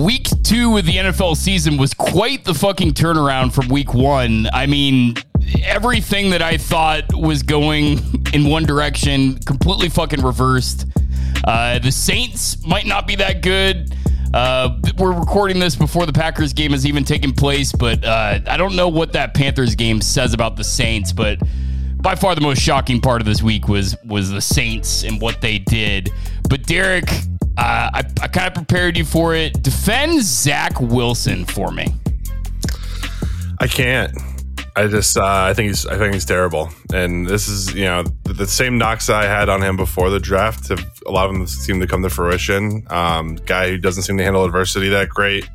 Week two of the NFL season was quite the fucking turnaround from week one. I mean, everything that I thought was going in one direction completely fucking reversed. Uh, the Saints might not be that good. Uh, we're recording this before the Packers game has even taken place, but uh, I don't know what that Panthers game says about the Saints. But by far the most shocking part of this week was was the Saints and what they did. But Derek, uh, I, I kind of prepared you for it. Defend Zach Wilson for me. I can't. I just uh, I think he's I think he's terrible, and this is you know the, the, same knocks I had on him before the draft. Have, a lot of them seem to come to fruition. Um, guy who doesn't seem to handle adversity that great.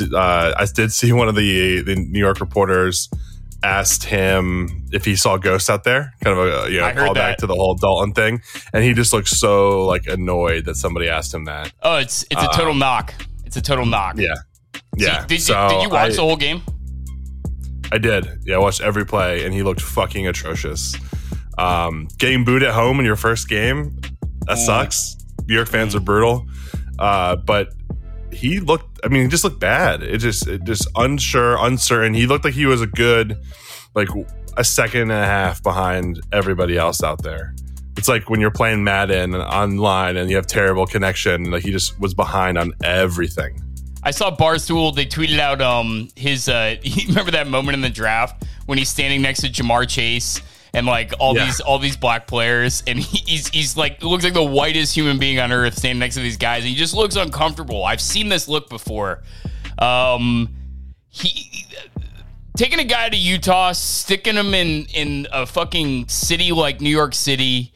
Uh, I did see one of the the New York reporters asked him if he saw ghosts out there, kind of a you know call back to the whole Dalton thing, and he just looked so like annoyed that somebody asked him that. Oh, it's it's a total um, knock. It's a total knock. Yeah, yeah. So, did, so did, you watch I, the whole game? I did. Yeah, I watched every play, and he looked fucking atrocious. Um, getting booed at home in your first game that mm. sucks. New York fans mm. are brutal, uh, but he looked. I mean, he just looked bad. It just, it just unsure, uncertain. He looked like he was a good, like a second and a half behind everybody else out there. It's like when you're playing Madden online and you have terrible connection. Like he just was behind on everything. I saw Barstool. They tweeted out um his. uh Remember that moment in the draft when he's standing next to Ja'Marr Chase and like all yeah. these all these black players, and he's he's like looks like the whitest human being on earth standing next to these guys. And he just looks uncomfortable. I've seen this look before. Um, he taking a guy to Utah, sticking him in in a fucking city like New York City.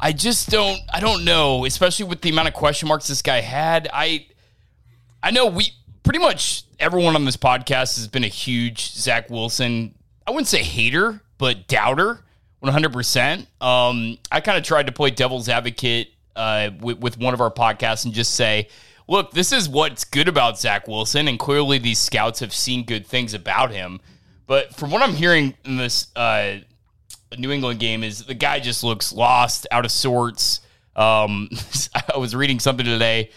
I just don't I don't know, especially with the amount of question marks this guy had. I I know we pretty much everyone on this podcast has been a huge Zach Wilson. I wouldn't say hater, but doubter. 100%. Um, I kind of tried to play devil's advocate uh, with, with one of our podcasts and just say, look, this is what's good about Zach Wilson. And clearly these scouts have seen good things about him. But from what I'm hearing in this uh, New England game is the guy just looks lost, out of sorts. Um, I was reading something today.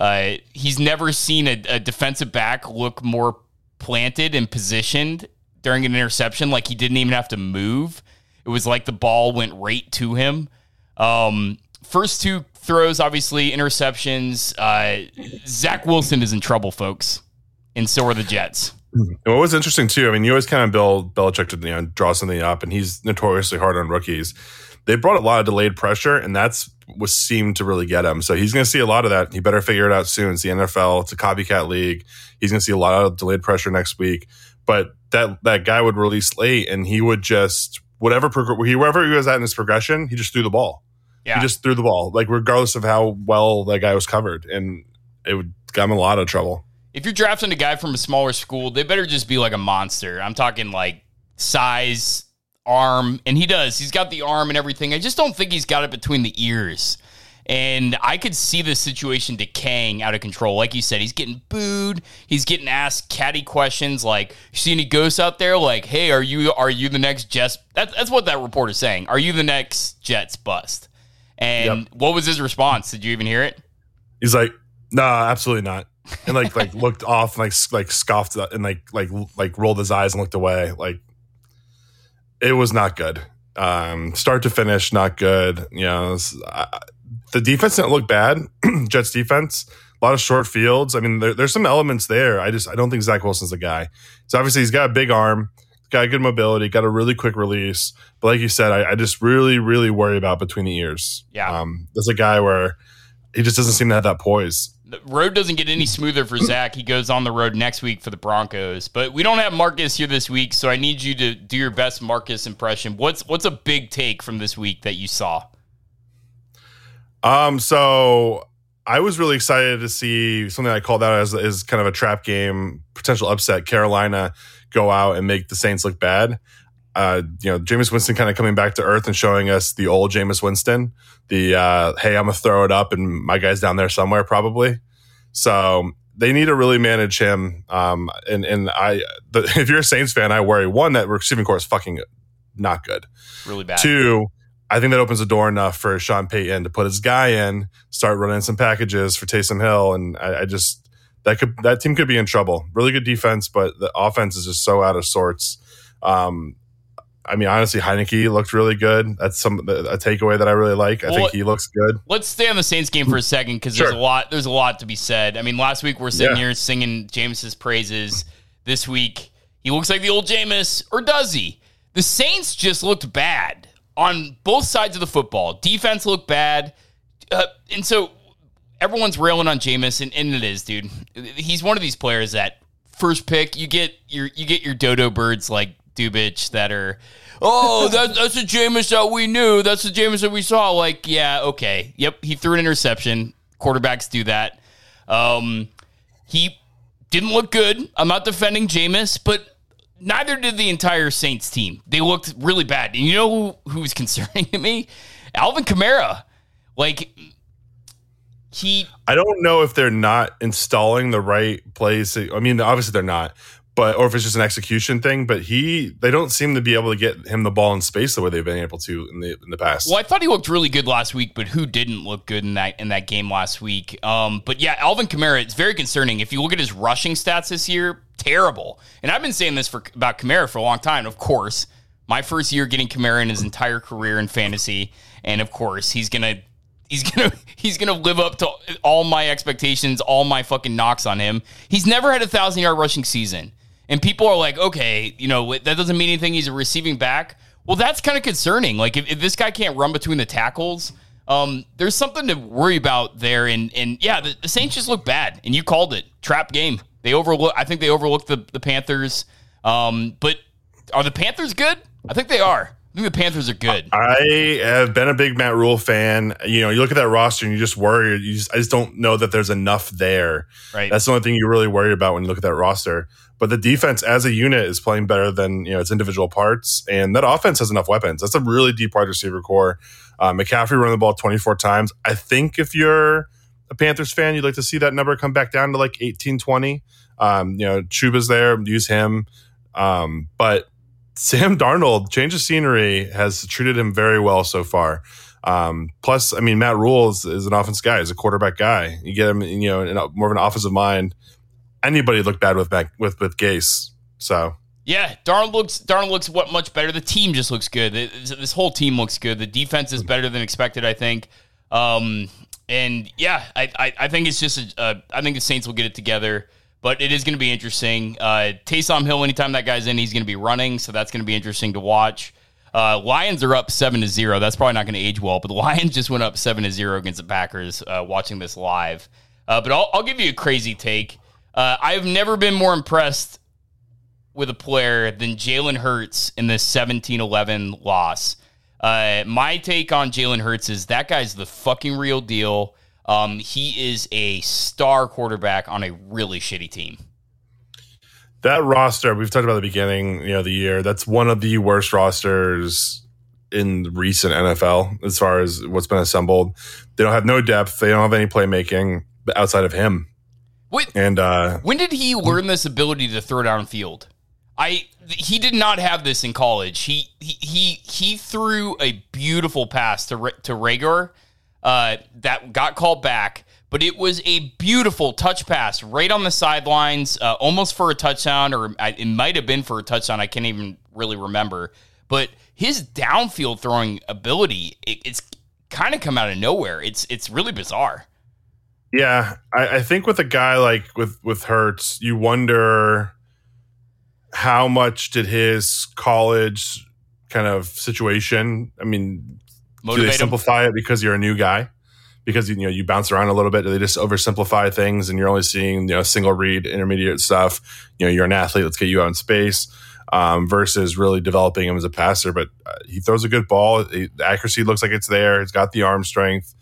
Uh, he's never seen a, a defensive back look more planted and positioned during an interception like he didn't even have to move. It was like the ball went right to him. Um, first two throws, obviously interceptions. Uh, Zach Wilson is in trouble, folks, and so are the Jets. What was interesting too, I mean, you always kind of Bill Belichick to you know draw something up, and he's notoriously hard on rookies. They brought a lot of delayed pressure, and that's what seemed to really get him. So he's going to see a lot of that. He better figure it out soon. It's the NFL. It's a copycat league. He's going to see a lot of delayed pressure next week. But that that guy would release late, and he would just whatever whoever he was at in his progression, he just threw the ball. Yeah. He just threw the ball, like regardless of how well that guy was covered, and it would got him a lot of trouble. If you're drafting a guy from a smaller school, they better just be like a monster. I'm talking like size, arm, and he does. He's got the arm and everything. I just don't think he's got it between the ears. And I could see the situation decaying out of control. Like you said, he's getting booed. He's getting asked catty questions like, "You see any ghosts out there?" Like, "Hey, are you are you the next Jets?" That's that's what that reporter's saying. Are you the next Jets bust? And yep. what was his response? Did you even hear it? He's like, "Nah, absolutely not." And like like looked off, and like like scoffed and like like like rolled his eyes and looked away. Like it was not good. Um, start to finish, not good. You know, was, I, the defense didn't look bad. Jets defense, a lot of short fields. I mean, there, there's some elements there. I just I don't think Zach Wilson's the guy. So obviously he's got a big arm, got good mobility, got a really quick release. But like you said, I, I just really really worry about between the ears. Yeah, um, there's a guy where he just doesn't seem to have that poise. The road doesn't get any smoother for Zach. He goes on the road next week for the Broncos, but we don't have Marcus here this week, so I need you to do your best Marcus impression. What's what's a big take from this week that you saw? Um, so I was really excited to see something I called out as, as kind of a trap game, potential upset. Carolina go out and make the Saints look bad. Uh, you know, Jameis Winston kind of coming back to earth and showing us the old Jameis Winston. The uh, hey, I'm gonna throw it up, and my guy's down there somewhere probably. So they need to really manage him. Um, and and I, the, if you're a Saints fan, I worry one that receiving core is fucking not good, really bad. Two, I think that opens the door enough for Sean Payton to put his guy in, start running some packages for Taysom Hill, and I, I just that could that team could be in trouble. Really good defense, but the offense is just so out of sorts. Um, I mean, honestly, Heinicke looked really good. That's some a takeaway that I really like. I well, think he looks good. Let's stay on the Saints game for a second because sure. there's a lot. There's a lot to be said. I mean, last week we're sitting yeah. here singing Jameis's praises. This week he looks like the old Jameis, or does he? The Saints just looked bad on both sides of the football. Defense looked bad, uh, and so everyone's railing on Jameis, and, and it is, dude. He's one of these players that first pick you get your you get your dodo birds like Dubich that are, oh, that, that's the Jameis that we knew. That's the Jameis that we saw. Like, yeah, okay. Yep, he threw an interception. Quarterbacks do that. Um, he didn't look good. I'm not defending Jameis, but neither did the entire Saints team. They looked really bad. And you know who, who was concerning to me? Alvin Kamara. Like, he. I don't know if they're not installing the right place. I mean, obviously they're not, but or if it's just an execution thing. But he, they don't seem to be able to get him the ball in space the way they've been able to in the in the past. Well, I thought he looked really good last week, but who didn't look good in that in that game last week? Um, but yeah, Alvin Kamara, it's very concerning. If you look at his rushing stats this year, terrible. And I've been saying this for about Kamara for a long time. Of course, my first year getting Kamara in his entire career in fantasy, and of course he's gonna he's gonna he's gonna live up to all my expectations, all my fucking knocks on him. He's never had a thousand yard rushing season. And people are like, okay, you know, that doesn't mean anything. He's a receiving back. Well, that's kind of concerning. Like, if, if, this guy can't run between the tackles, um, there's something to worry about there. And and yeah, the, the, Saints just look bad. And you called it trap game. They overlook. I think they overlooked the the Panthers. Um, but are the Panthers good? I think they are. I think the Panthers are good. I have been a big Matt Rhule fan. You know, you look at that roster and you just worry. You just, I just don't know that there's enough there. Right. That's the only thing you really worry about when you look at that roster. But the defense as a unit is playing better than you know its individual parts, and that offense has enough weapons. That's a really deep wide receiver core. Uh, McCaffrey running the ball 24 times. I think if you're a Panthers fan, you'd like to see that number come back down to like 18, 20. Um, you know, Chuba's there, use him. Um, but Sam Darnold, change of scenery, has treated him very well so far. Um, plus, I mean, Matt Rhule is, is, an offense guy, he's a quarterback guy. You get him, you know, in more of an offensive mind anybody looked bad with with with Gase. So yeah, Darnold looks Darnold looks what much better. The team just looks good. This whole team looks good. The defense is better than expected. I think. Um, and yeah, I, I, I think it's just a, uh, I think the Saints will get it together. But it is going to be interesting. Uh, Taysom Hill, anytime that guy's in, he's going to be running, so that's going to be interesting to watch. Uh, Lions are up seven to zero. That's probably not going to age well, but the Lions just went up seven to zero against the Packers. Uh, watching this live, uh, but I'll, I'll, give you a crazy take. Uh, I've never been more impressed with a player than Jalen Hurts in this 17 11 loss. Uh, my take on Jalen Hurts is that guy's the fucking real deal. Um, he is a star quarterback on a really shitty team. That roster, we've talked about the beginning, you know, the year. That's one of the worst rosters in recent NFL as far as what's been assembled. They don't have no depth. They don't have any playmaking outside of him. Wait, and uh, when did he learn this ability to throw downfield? I he did not have this in college. He he he, he threw a beautiful pass to to Reagor uh, that got called back, but it was a beautiful touch pass right on the sidelines, uh, almost for a touchdown, or it might have been for a touchdown. I can't even really remember. But his downfield throwing ability, it, it's kind of come out of nowhere. It's it's really bizarre. Yeah, I, I think with a guy like with with Hurts, you wonder how much did his college kind of situation. I mean, Motivate do they simplify him. it because you're a new guy? Because you know you bounce around a little bit. Do they just oversimplify things and you're only seeing you know single read, intermediate stuff? You know, you're an athlete. Let's get you out in space. Um, versus really developing him as a passer, but uh, he throws a good ball. He, the accuracy looks like it's there. He's got the arm strength.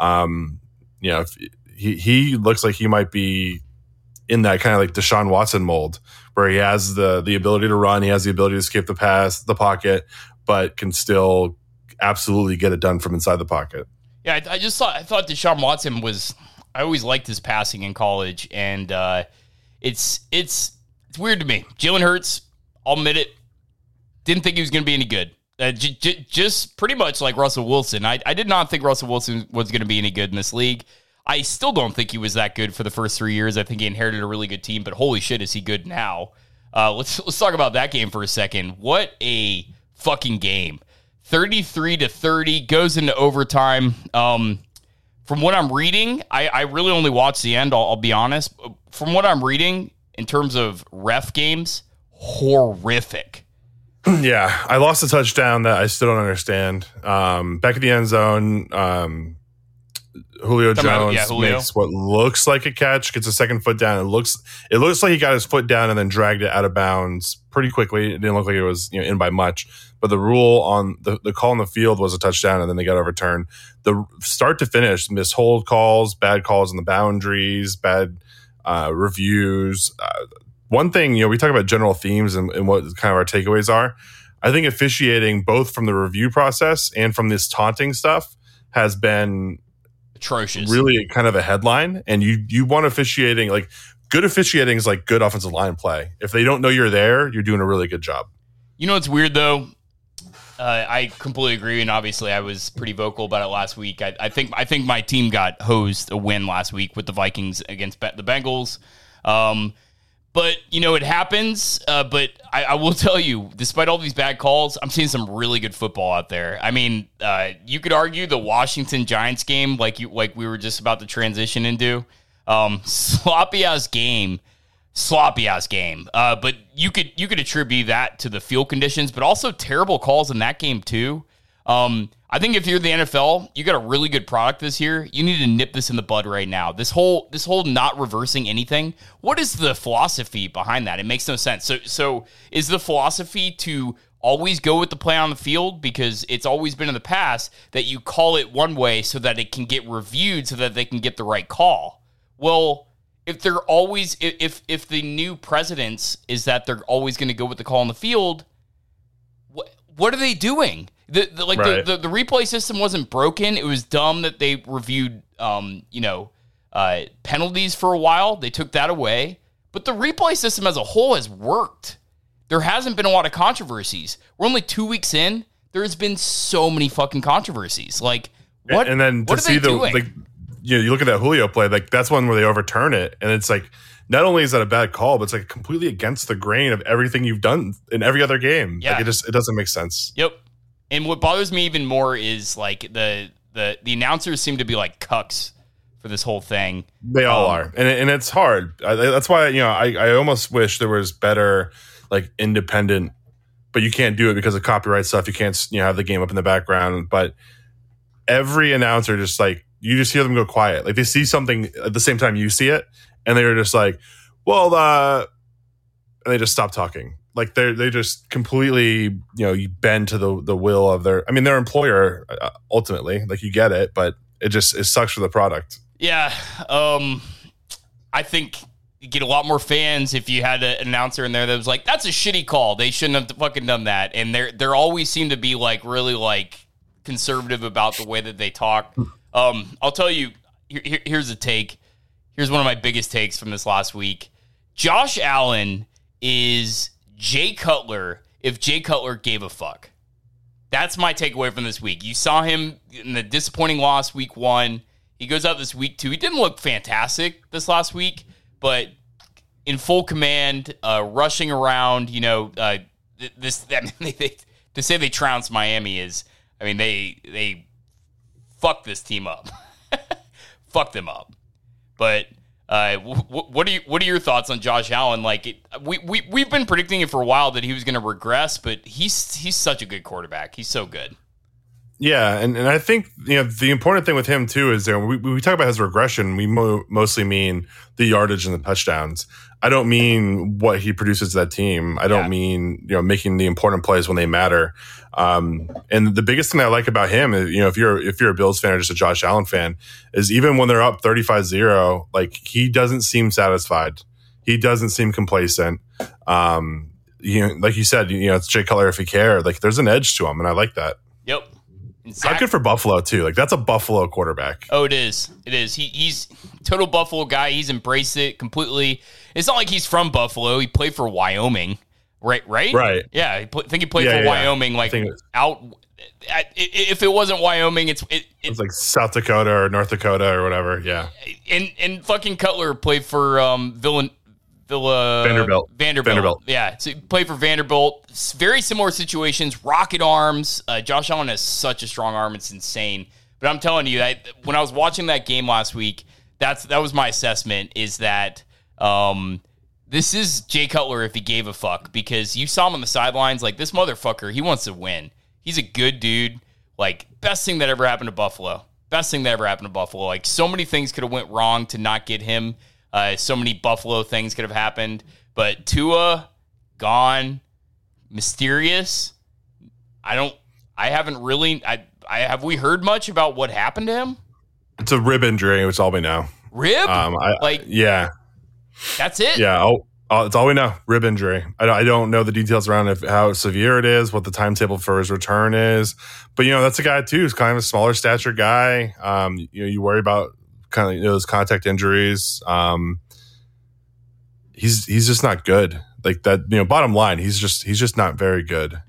Um, you know, if, he he looks like he might be in that kind of like Deshaun Watson mold, where he has the the ability to run, he has the ability to escape the pass, the pocket, but can still absolutely get it done from inside the pocket. Yeah, I, I just thought I thought Deshaun Watson was. I always liked his passing in college, and uh, it's it's it's weird to me. Jalen Hurts, I'll admit it, didn't think he was going to be any good. Uh, j- j- just pretty much like Russell Wilson. I, I did not think Russell Wilson was going to be any good in this league. I still don't think he was that good for the first three years. I think he inherited a really good team, but holy shit, is he good now? Uh, let's let's talk about that game for a second. What a fucking game! Thirty three to thirty goes into overtime. Um, from what I'm reading, I, I really only watched the end. I'll, I'll be honest. From what I'm reading, in terms of ref games, horrific. Yeah, I lost a touchdown that I still don't understand. Um, back at the end zone, um, Julio Jones yeah, Julio. makes what looks like a catch, gets a second foot down. It looks it looks like he got his foot down and then dragged it out of bounds pretty quickly. It didn't look like it was you know, in by much, but the rule on the, the call on the field was a touchdown, and then they got overturned. The start to finish, mishold calls, bad calls on the boundaries, bad uh, reviews. Uh, one thing, you know, we talk about general themes and, and what kind of our takeaways are. I think officiating both from the review process and from this taunting stuff has been atrocious. Really, kind of a headline, and you you want officiating like good officiating is like good offensive line play. If they don't know you're there, you're doing a really good job. You know what's weird though? Uh, I completely agree, and obviously I was pretty vocal about it last week. I, I, think I think my team got hosed a win last week with the Vikings against the Bengals. Um, but you know it happens. Uh, but I, I, will tell you, despite all these bad calls, I'm seeing some really good football out there. I mean, uh, you could argue the Washington Giants game, like you like we were just about to transition into, um, sloppy ass game, sloppy ass game. Uh, but you could you could attribute that to the field conditions, but also terrible calls in that game too. Um, I think if you're the NFL, you got a really good product this year. You need to nip this in the bud right now. This whole this whole not reversing anything. What is the philosophy behind that? It makes no sense. So so is the philosophy to always go with the play on the field because it's always been in the past that you call it one way so that it can get reviewed so that they can get the right call. Well, if they're always if if the new precedence is that they're always going to go with the call on the field, what what are they doing? The, the like right. the, the, the replay system wasn't broken. It was dumb that they reviewed um, you know, uh, penalties for a while. They took that away. But the replay system as a whole has worked. There hasn't been a lot of controversies. We're only two weeks in. There's been so many fucking controversies. Like what? And then to see the doing? like, you know, you look at that Julio play. Like that's one where they overturn it, and it's like not only is that a bad call, but it's like completely against the grain of everything you've done in every other game. Yeah. Like it just it doesn't make sense. Yep. And what bothers me even more is like the the the announcers seem to be like cucks for this whole thing. They all um, are, and and it's hard. I, that's why you know I I almost wish there was better like independent, but you can't do it because of copyright stuff. You can't you know have the game up in the background, but every announcer just like you just hear them go quiet. Like they see something at the same time you see it, and they're just like, well, uh, and they just stop talking like they they just completely you know you bend to the the will of their i mean their employer uh, ultimately like you get it but it just it sucks for the product. Yeah um i think you get a lot more fans if you had an announcer in there that was like that's a shitty call. They shouldn't have fucking done that. And they're they're always seem to be like really like conservative about the way that they talk. Um i'll tell you here, here's a take. Here's one of my biggest takes from this last week. Josh allen is Jay Cutler if Jay Cutler gave a fuck. That's my takeaway from this week. You saw him in the disappointing loss week one. He goes out this week two. He didn't look fantastic this last week, but in full command, uh, rushing around. You know, uh, this I mean, they, they, to say they trounced Miami is, I mean, they they fucked this team up, fucked them up. But uh, what are you, what are your thoughts on Josh Allen? Like it, we we we've been predicting it for a while that he was going to regress, but he's he's such a good quarterback. He's so good. Yeah, and, and I think you know the important thing with him too is that we, we talk about his regression, we mo- mostly mean the yardage and the touchdowns. I don't mean what he produces to that team. I don't yeah. mean you know making the important plays when they matter. Um, and the biggest thing I like about him is you know if you're if you're a Bills fan or just a Josh Allen fan is even when they're up 35-0, like he doesn't seem satisfied. He doesn't seem complacent. Um, you know, like you said, you know, it's Jay Cutler if he cared. Like there's an edge to him, and I like that. Yep. How good for Buffalo too? Like that's a Buffalo quarterback. Oh, it is. It is. He, he's total Buffalo guy. He's embraced it completely. It's not like he's from Buffalo. He played for Wyoming, right? Right. Right. Yeah. I think he played yeah, for yeah. Wyoming. Like out if it wasn't Wyoming, it's it, it, it's like South Dakota or North Dakota or whatever. Yeah, and and fucking Cutler played for um Villa Villa Vanderbilt. Vanderbilt. Vanderbilt. Yeah, so played for Vanderbilt. Very similar situations. Rocket arms. Uh, Josh Allen has such a strong arm; it's insane. But I'm telling you, that when I was watching that game last week, that's that was my assessment. Is that um, this is Jay Cutler if he gave a fuck because you saw him on the sidelines. Like this motherfucker, he wants to win. He's a good dude. Like best thing that ever happened to Buffalo. Best thing that ever happened to Buffalo. Like so many things could have went wrong to not get him. Uh, so many Buffalo things could have happened, but Tua gone, mysterious. I don't. I haven't really. I. I have we heard much about what happened to him? It's a rib injury. It's all we know. Rib? Um, I, like yeah. That's it. Yeah. It's all we know. Rib injury. I, I don't know the details around if, how severe it is, what the timetable for his return is. But you know, that's a guy too. He's kind of a smaller stature guy. Um, you know, you worry about kind of you know, those contact injuries. Um, he's he's just not good. Like that. You know, bottom line, he's just he's just not very good.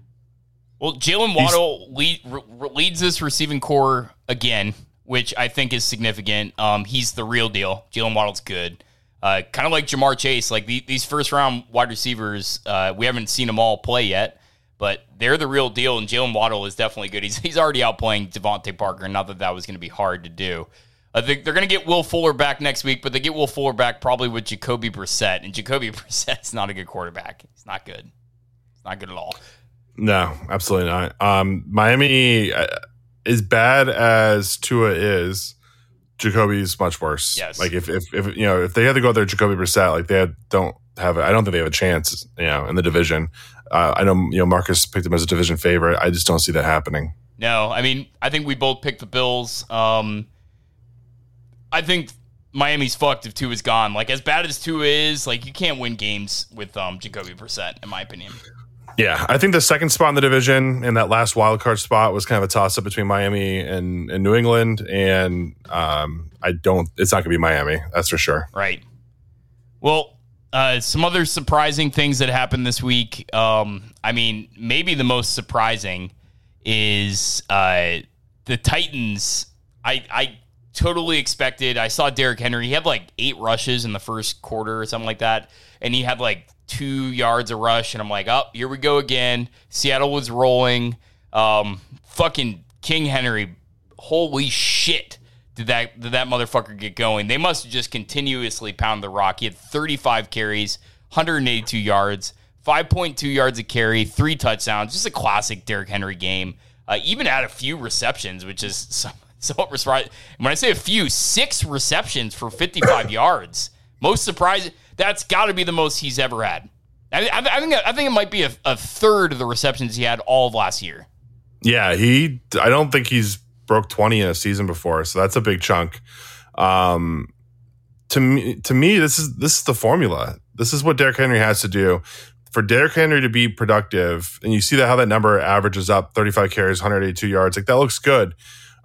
Well, Jaylen Waddle lead, re- leads this receiving core again, which I think is significant. Um, he's the real deal. Jaylen Waddle's good. Uh, kind of like Ja'Marr Chase, like the, these first round wide receivers, uh, we haven't seen them all play yet, but they're the real deal. And Jaylen Waddle is definitely good. He's he's already outplaying DeVante Parker. Not that that was going to be hard to do. Uh, they, they're going to get Will Fuller back next week, but they get Will Fuller back probably with Jacoby Brissett, and Jacoby Brissett's not a good quarterback. He's not good. He's not good at all. No, absolutely not. Um, Miami, uh, as bad as Tua is, Jacoby's much worse. Yes. Like if, if, if you know if they had to go out there, Jacoby Brissett, like they had, don't have. I don't think they have a chance. You know, in the division. Uh, I know you know Marcus picked them as a division favorite. I just don't see that happening. No, I mean I think we both picked the Bills. Um, I think Miami's fucked if Tua is gone. Like as bad as Tua is, like you can't win games with um, Jacoby Brissett, in my opinion. Yeah, I think the second spot in the division and that last wild card spot was kind of a toss up between Miami and, and New England, and um, I don't. It's not going to be Miami, that's for sure. Right. Well, uh, some other surprising things that happened this week. Um, I mean, maybe the most surprising is uh, the Titans. I I totally expected. I saw Derrick Henry. He had like eight rushes in the first quarter or something like that, and he had like two yards of rush, and I'm like, oh, here we go again. Seattle was rolling. Um, fucking King Henry, holy shit. Did that did that motherfucker get going? They must have just continuously pound the rock. He had 35 carries, 182 yards, 5.2 yards a carry, three touchdowns. Just a classic Derrick Henry game. Uh, even had a few receptions, which is so, so surprising. When I say a few, six receptions for 55 yards. Most surprising that's got to be the most he's ever had. I, I, I, think I think it might be a, a, third of the receptions he had all of last year. Yeah, he. I don't think he's broke twenty in a season before, so that's a big chunk. Um, to me, to me, this is this is the formula. This is what Derrick Henry has to do for Derrick Henry to be productive. And you see that how that number averages up: thirty-five carries, one hundred eighty-two yards. Like that looks good.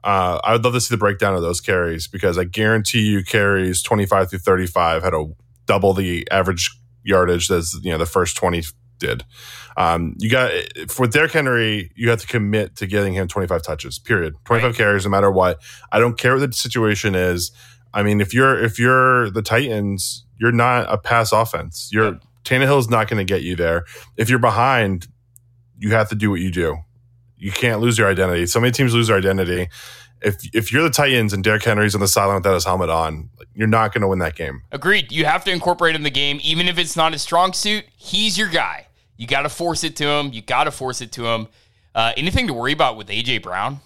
Uh, I would love to see the breakdown of those carries because I guarantee you carries 25 through 35 had a double the average yardage as you know the first 20 did. Um, you got for Derrick Henry, you have to commit to getting him 25 touches. Period. 25 right. carries, no matter what. I don't care what the situation is. I mean, if you're if you're the Titans, you're not a pass offense. You're yep. Tannehill's not going to get you there. If you're behind, you have to do what you do. You can't lose your identity. So many teams lose their identity, if if you're the Titans and Derrick Henry's on the sideline without his helmet on, you're not going to win that game. Agreed. You have to incorporate him in the game, even if it's not his strong suit. He's your guy. You got to force it to him. You got to force it to him. Uh, anything to worry about with AJ Brown?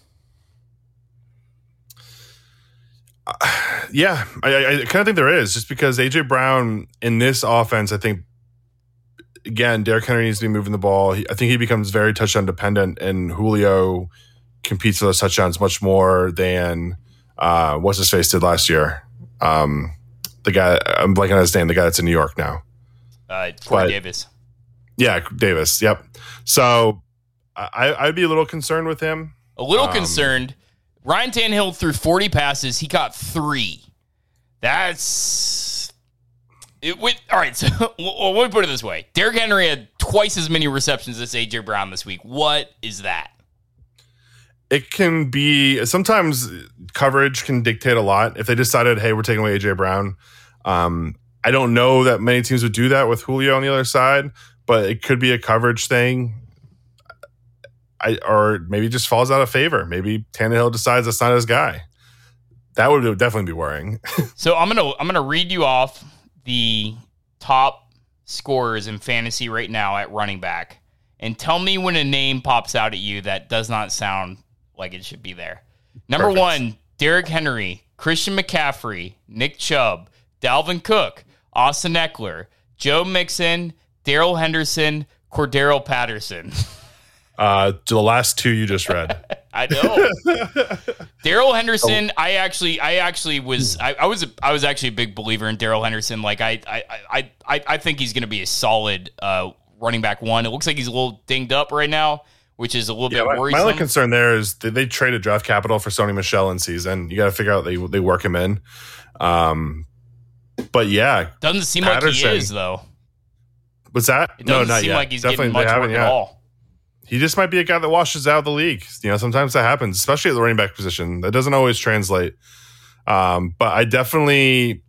Uh, yeah, I, I kind of think there is, just because AJ Brown in this offense, I think again, Derrick Henry needs to be moving the ball. He, I think he becomes very touchdown dependent, and Julio competes for those touchdowns much more than uh, what's his face did last year. Um, the guy I'm blanking on his name. The guy that's in New York now. Uh, Corey but, Davis. Yeah, Davis. Yep. So I, I'd be a little concerned with him. A little um, concerned. Ryan Tannehill threw 40 passes. He caught three. That's it. Went, all right. So well, let me put it this way: Derrick Henry had twice as many receptions as AJ Brown this week. What is that? It can be sometimes coverage can dictate a lot. If they decided, hey, we're taking away AJ Brown, um, I don't know that many teams would do that with Julio on the other side, but it could be a coverage thing. I, or maybe just falls out of favor. Maybe Tannehill decides that's not his guy. That would definitely be worrying. so I'm gonna I'm gonna read you off the top scorers in fantasy right now at running back, and tell me when a name pops out at you that does not sound like it should be there. Number Perfect. one, Derrick Henry, Christian McCaffrey, Nick Chubb, Dalvin Cook, Austin Ekeler, Joe Mixon, Darrell Henderson, Cordarrelle Patterson. Uh, the last two you just read. I know. Darrell Henderson. I actually, I actually was, I, I was, a, I was actually a big believer in Darrell Henderson. Like, I, I, I, I, I think he's going to be a solid uh, running back one. It looks like he's a little dinged up right now, which is a little yeah, bit worrisome. My only concern there is they, they traded draft capital for Sony Michel in season. You got to figure out they they work him in. Um, but yeah, doesn't seem Patterson, like he is though. What's that? It doesn't no, not seem yet. like he's Definitely getting much work at all. He just might be a guy that washes out of the league. You know, sometimes that happens, especially at the running back position. That doesn't always translate. Um, but I definitely,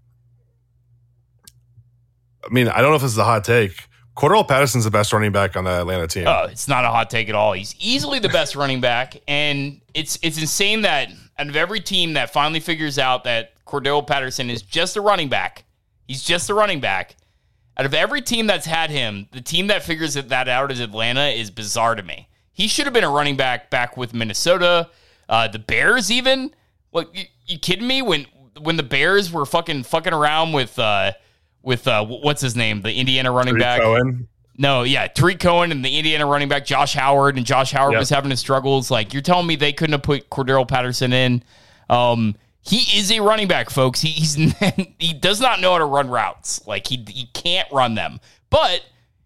I mean, I don't know if this is a hot take. Cordarrelle Patterson's the best running back on the Atlanta team. Oh, it's not a hot take at all. He's easily the best running back, and it's it's insane that out of every team that finally figures out that Cordell Patterson is just a running back, he's just a running back. Out of every team that's had him, the team that figures that out is Atlanta is bizarre to me. He should have been a running back back with Minnesota, uh, the Bears even. What you, you, kidding me? When when the Bears were fucking fucking around with uh, with uh, what's his name, the Indiana running Tarik back. Cohen. No, yeah, Tarik Cohen and the Indiana running back Josh Howard, and Josh Howard yep. was having his struggles. Like you're telling me they couldn't have put Cordarrelle Patterson in. Um, he is a running back, folks. He, he's he does not know how to run routes. Like he he can't run them, but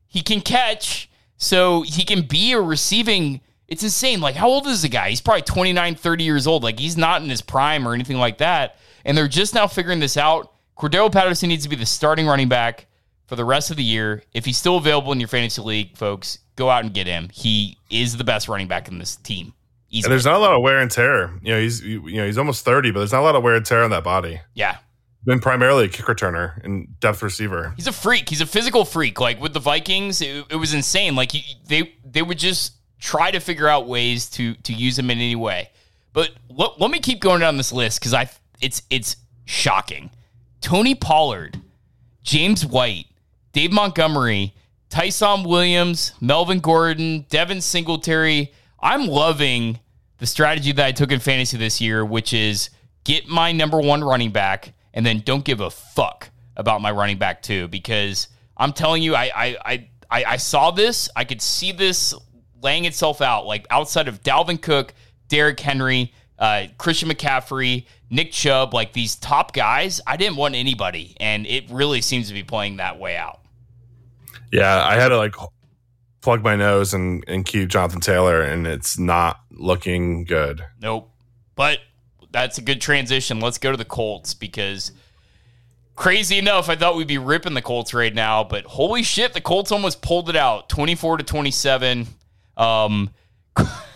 he can catch. So he can be a receiving. It's insane. Like how old is the guy? He's probably 29, 30 years old. Like he's not in his prime or anything like that. And they're just now figuring this out. Cordarrelle Patterson needs to be the starting running back for the rest of the year. If he's still available in your fantasy league, folks, go out and get him. He is the best running back in this team. And there's not a lot of wear and tear. You know, he's you know he's almost thirty, but there's not a lot of wear and tear on that body. Yeah, been primarily a kick returner and depth receiver. He's a freak. He's a physical freak. Like with the Vikings, it, it was insane. Like he, they they would just try to figure out ways to to use him in any way. But let, let me keep going down this list because I it's it's shocking. Tony Pollard, James White, Dave Montgomery, Ty'Son Williams, Melvin Gordon, Devin Singletary. I'm loving the strategy that I took in fantasy this year, which is get my number one running back and then don't give a fuck about my running back too, because I'm telling you, I I I, I saw this, I could see this laying itself out, like outside of Dalvin Cook, Derrick Henry, uh, Christian McCaffrey, Nick Chubb, like these top guys, I didn't want anybody, and it really seems to be playing that way out. Yeah, I had to like plug my nose and, and keep Jonathan Taylor, and it's not looking good. Nope. But that's a good transition. Let's go to the Colts because crazy enough, I thought we'd be ripping the Colts right now, but holy shit, the Colts almost pulled it out 24 to 27. Um,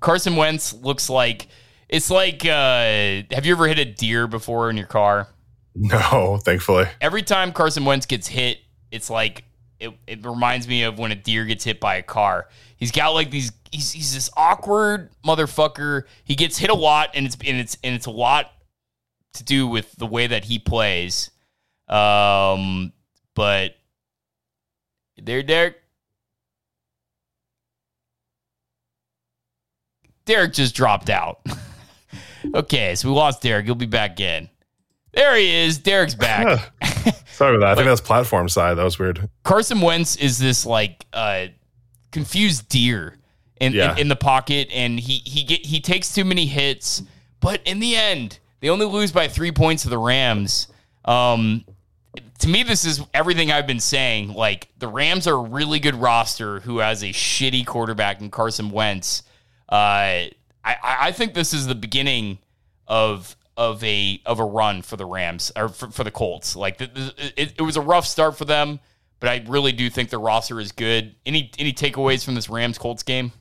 Carson Wentz looks like it's like uh, have you ever hit a deer before in your car? No, thankfully. Every time Carson Wentz gets hit, it's like it, it reminds me of when a deer gets hit by a car. He's got like these. He's, he's this awkward motherfucker. He gets hit a lot, and it's and it's and it's a lot to do with the way that he plays. Um, but there, Derek. Derek just dropped out. okay, so we lost Derek. He'll be back in. There he is. Derek's back. Sorry about that. I think that's platform side. That was weird. Carson Wentz is this like uh, confused deer in, yeah. in, in the pocket, and he he get he takes too many hits. But in the end, they only lose by three points to the Rams. Um, to me, this is everything I've been saying. Like the Rams are a really good roster who has a shitty quarterback in Carson Wentz. Uh, I I think this is the beginning of of a of a run for the Rams or for, for the Colts. Like the, the, it, it was a rough start for them, but I really do think the roster is good. Any any takeaways from this Rams Colts game?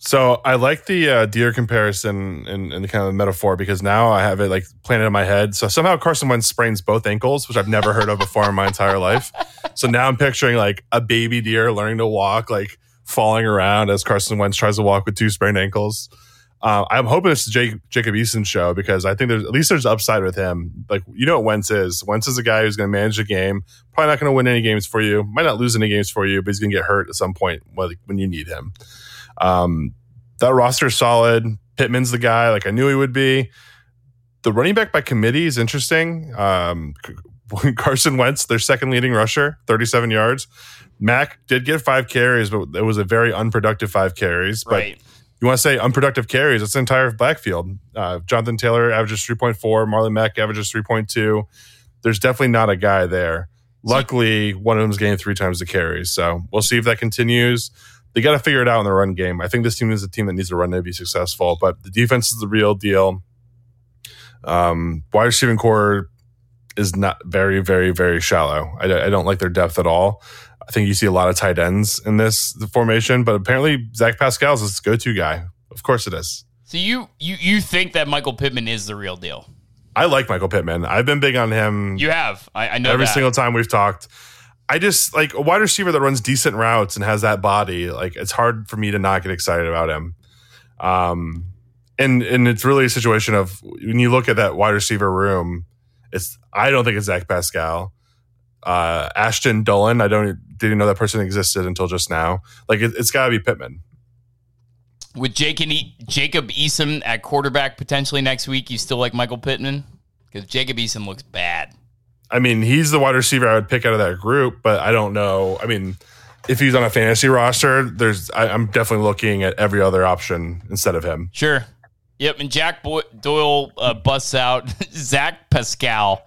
So I like the uh, deer comparison and, and the kind of metaphor because now I have it like planted in my head. So somehow Carson Wentz sprains both ankles, which I've never heard of before in my entire life. So now I'm picturing like a baby deer learning to walk, like falling around as Carson Wentz tries to walk with two sprained ankles. Uh, I'm hoping it's Jake, Jacob Eason show because I think there's at least there's upside with him. Like you know what Wentz is. Wentz is a guy who's going to manage the game. Probably not going to win any games for you. Might not lose any games for you, but he's going to get hurt at some point when you need him. Um, that roster is solid. Pittman's the guy, like I knew he would be. The running back by committee is interesting. Um, Carson Wentz, their second leading rusher, 37 yards. Mac did get five carries, but it was a very unproductive five carries. But right. you want to say unproductive carries, it's the entire backfield. Uh, Jonathan Taylor averages 3.4, Marlon Mack averages 3.2. There's definitely not a guy there. Luckily, one of them is getting three times the carries. So we'll see if that continues they got to figure it out in the run game. I think this team is a team that needs to run to be successful, but the defense is the real deal. Um, wide receiving core is not very, very, very shallow. I, I, don't like their depth at all. I think you see a lot of tight ends in this formation, but apparently Zach Pascal is his go-to guy. Of course it is. So you you you think that Michael Pittman is the real deal? I like Michael Pittman. I've been big on him. You have. I, I know every that. single time we've talked. I just like a wide receiver that runs decent routes and has that body. Like it's hard for me to not get excited about him. Um, and and it's really a situation of when you look at that wide receiver room, it's I don't think it's Zach Pascal. Uh, Ashton Dulin, I don't didn't know that person existed until just now. Like it, has got to be Pittman. With Jake and e- Jacob Eason at quarterback potentially next week, you still like Michael Pittman because Jacob Eason looks bad. I mean, he's the wide receiver I would pick out of that group, but I don't know. I mean, if he's on a fantasy roster, there's I, am definitely looking at every other option instead of him. Sure. Yep. And Jack Doyle uh, busts out Zach Pascal,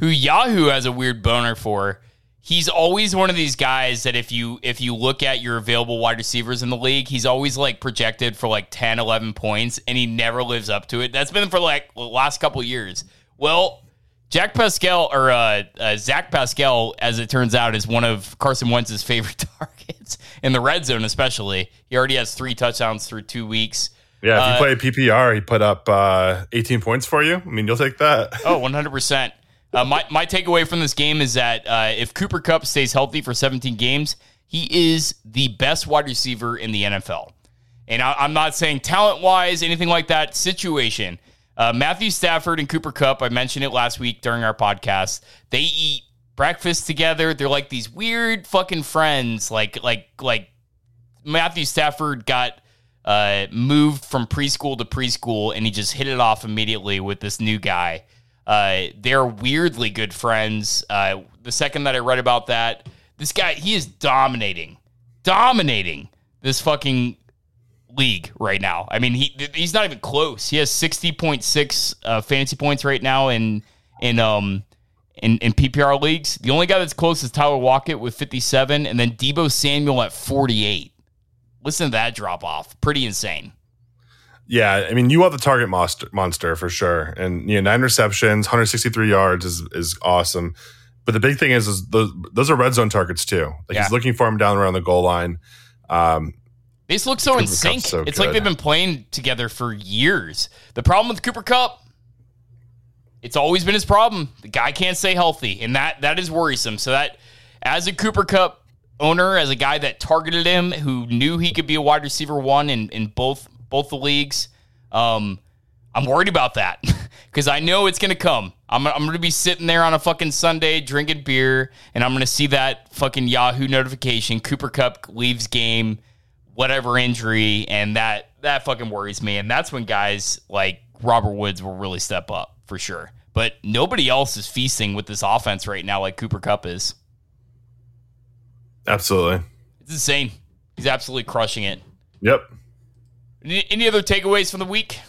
who Yahoo has a weird boner for. He's always one of these guys that if you if you look at your available wide receivers in the league, he's always like projected for like 10, 11 points, and he never lives up to it. That's been for like the last couple years. Well, Jack Pascal or uh, uh, Zach Pascal, as it turns out, is one of Carson Wentz's favorite targets in the red zone, especially. He already has three touchdowns through two weeks. Yeah, if you uh, play PPR, he put up uh, 18 points for you. I mean, you'll take that. oh, 100%. Uh, my, my takeaway from this game is that uh, if Cooper Kupp stays healthy for 17 games, he is the best wide receiver in the NFL. And I, I'm not saying talent wise, anything like that, situation. Uh, Matthew Stafford and Cooper Kupp, I mentioned it last week during our podcast. They eat breakfast together. They're like these weird fucking friends. Like like like Matthew Stafford got uh, moved from preschool to preschool, and he just hit it off immediately with this new guy. Uh, they're weirdly good friends. Uh, the second that I read about that, this guy he is dominating, dominating this fucking league right now. I mean, he he's not even close. He has sixty point six uh, fantasy points right now in in um in, in PPR leagues. The only guy that's close is Tyler Lockett with fifty seven, and then Deebo Samuel at forty eight. Listen to that drop off. Pretty insane. Yeah, I mean, you are the target monster, monster for sure, and you know, nine receptions, 163 yards is is awesome. But the big thing is, is those those are red zone targets too. Like yeah. he's looking for him down around the goal line. Um, they just look so Cooper in sync. So it's good. like they've been playing together for years. The problem with Cooper Kupp, it's always been his problem. The guy can't stay healthy, and that that is worrisome. So that as a Cooper Kupp owner, as a guy that targeted him, who knew he could be a wide receiver one in, in both both the leagues, um, I'm worried about that because I know it's going to come. I'm, I'm going to be sitting there on a fucking Sunday drinking beer, and I'm going to see that fucking Yahoo notification. Cooper Kupp leaves game whatever injury, and that that fucking worries me. And that's when guys like Robert Woods will really step up for sure. But nobody else is feasting with this offense right now like Cooper Kupp is. Absolutely. It's insane. He's absolutely crushing it. Yep. Any, other takeaways from the week?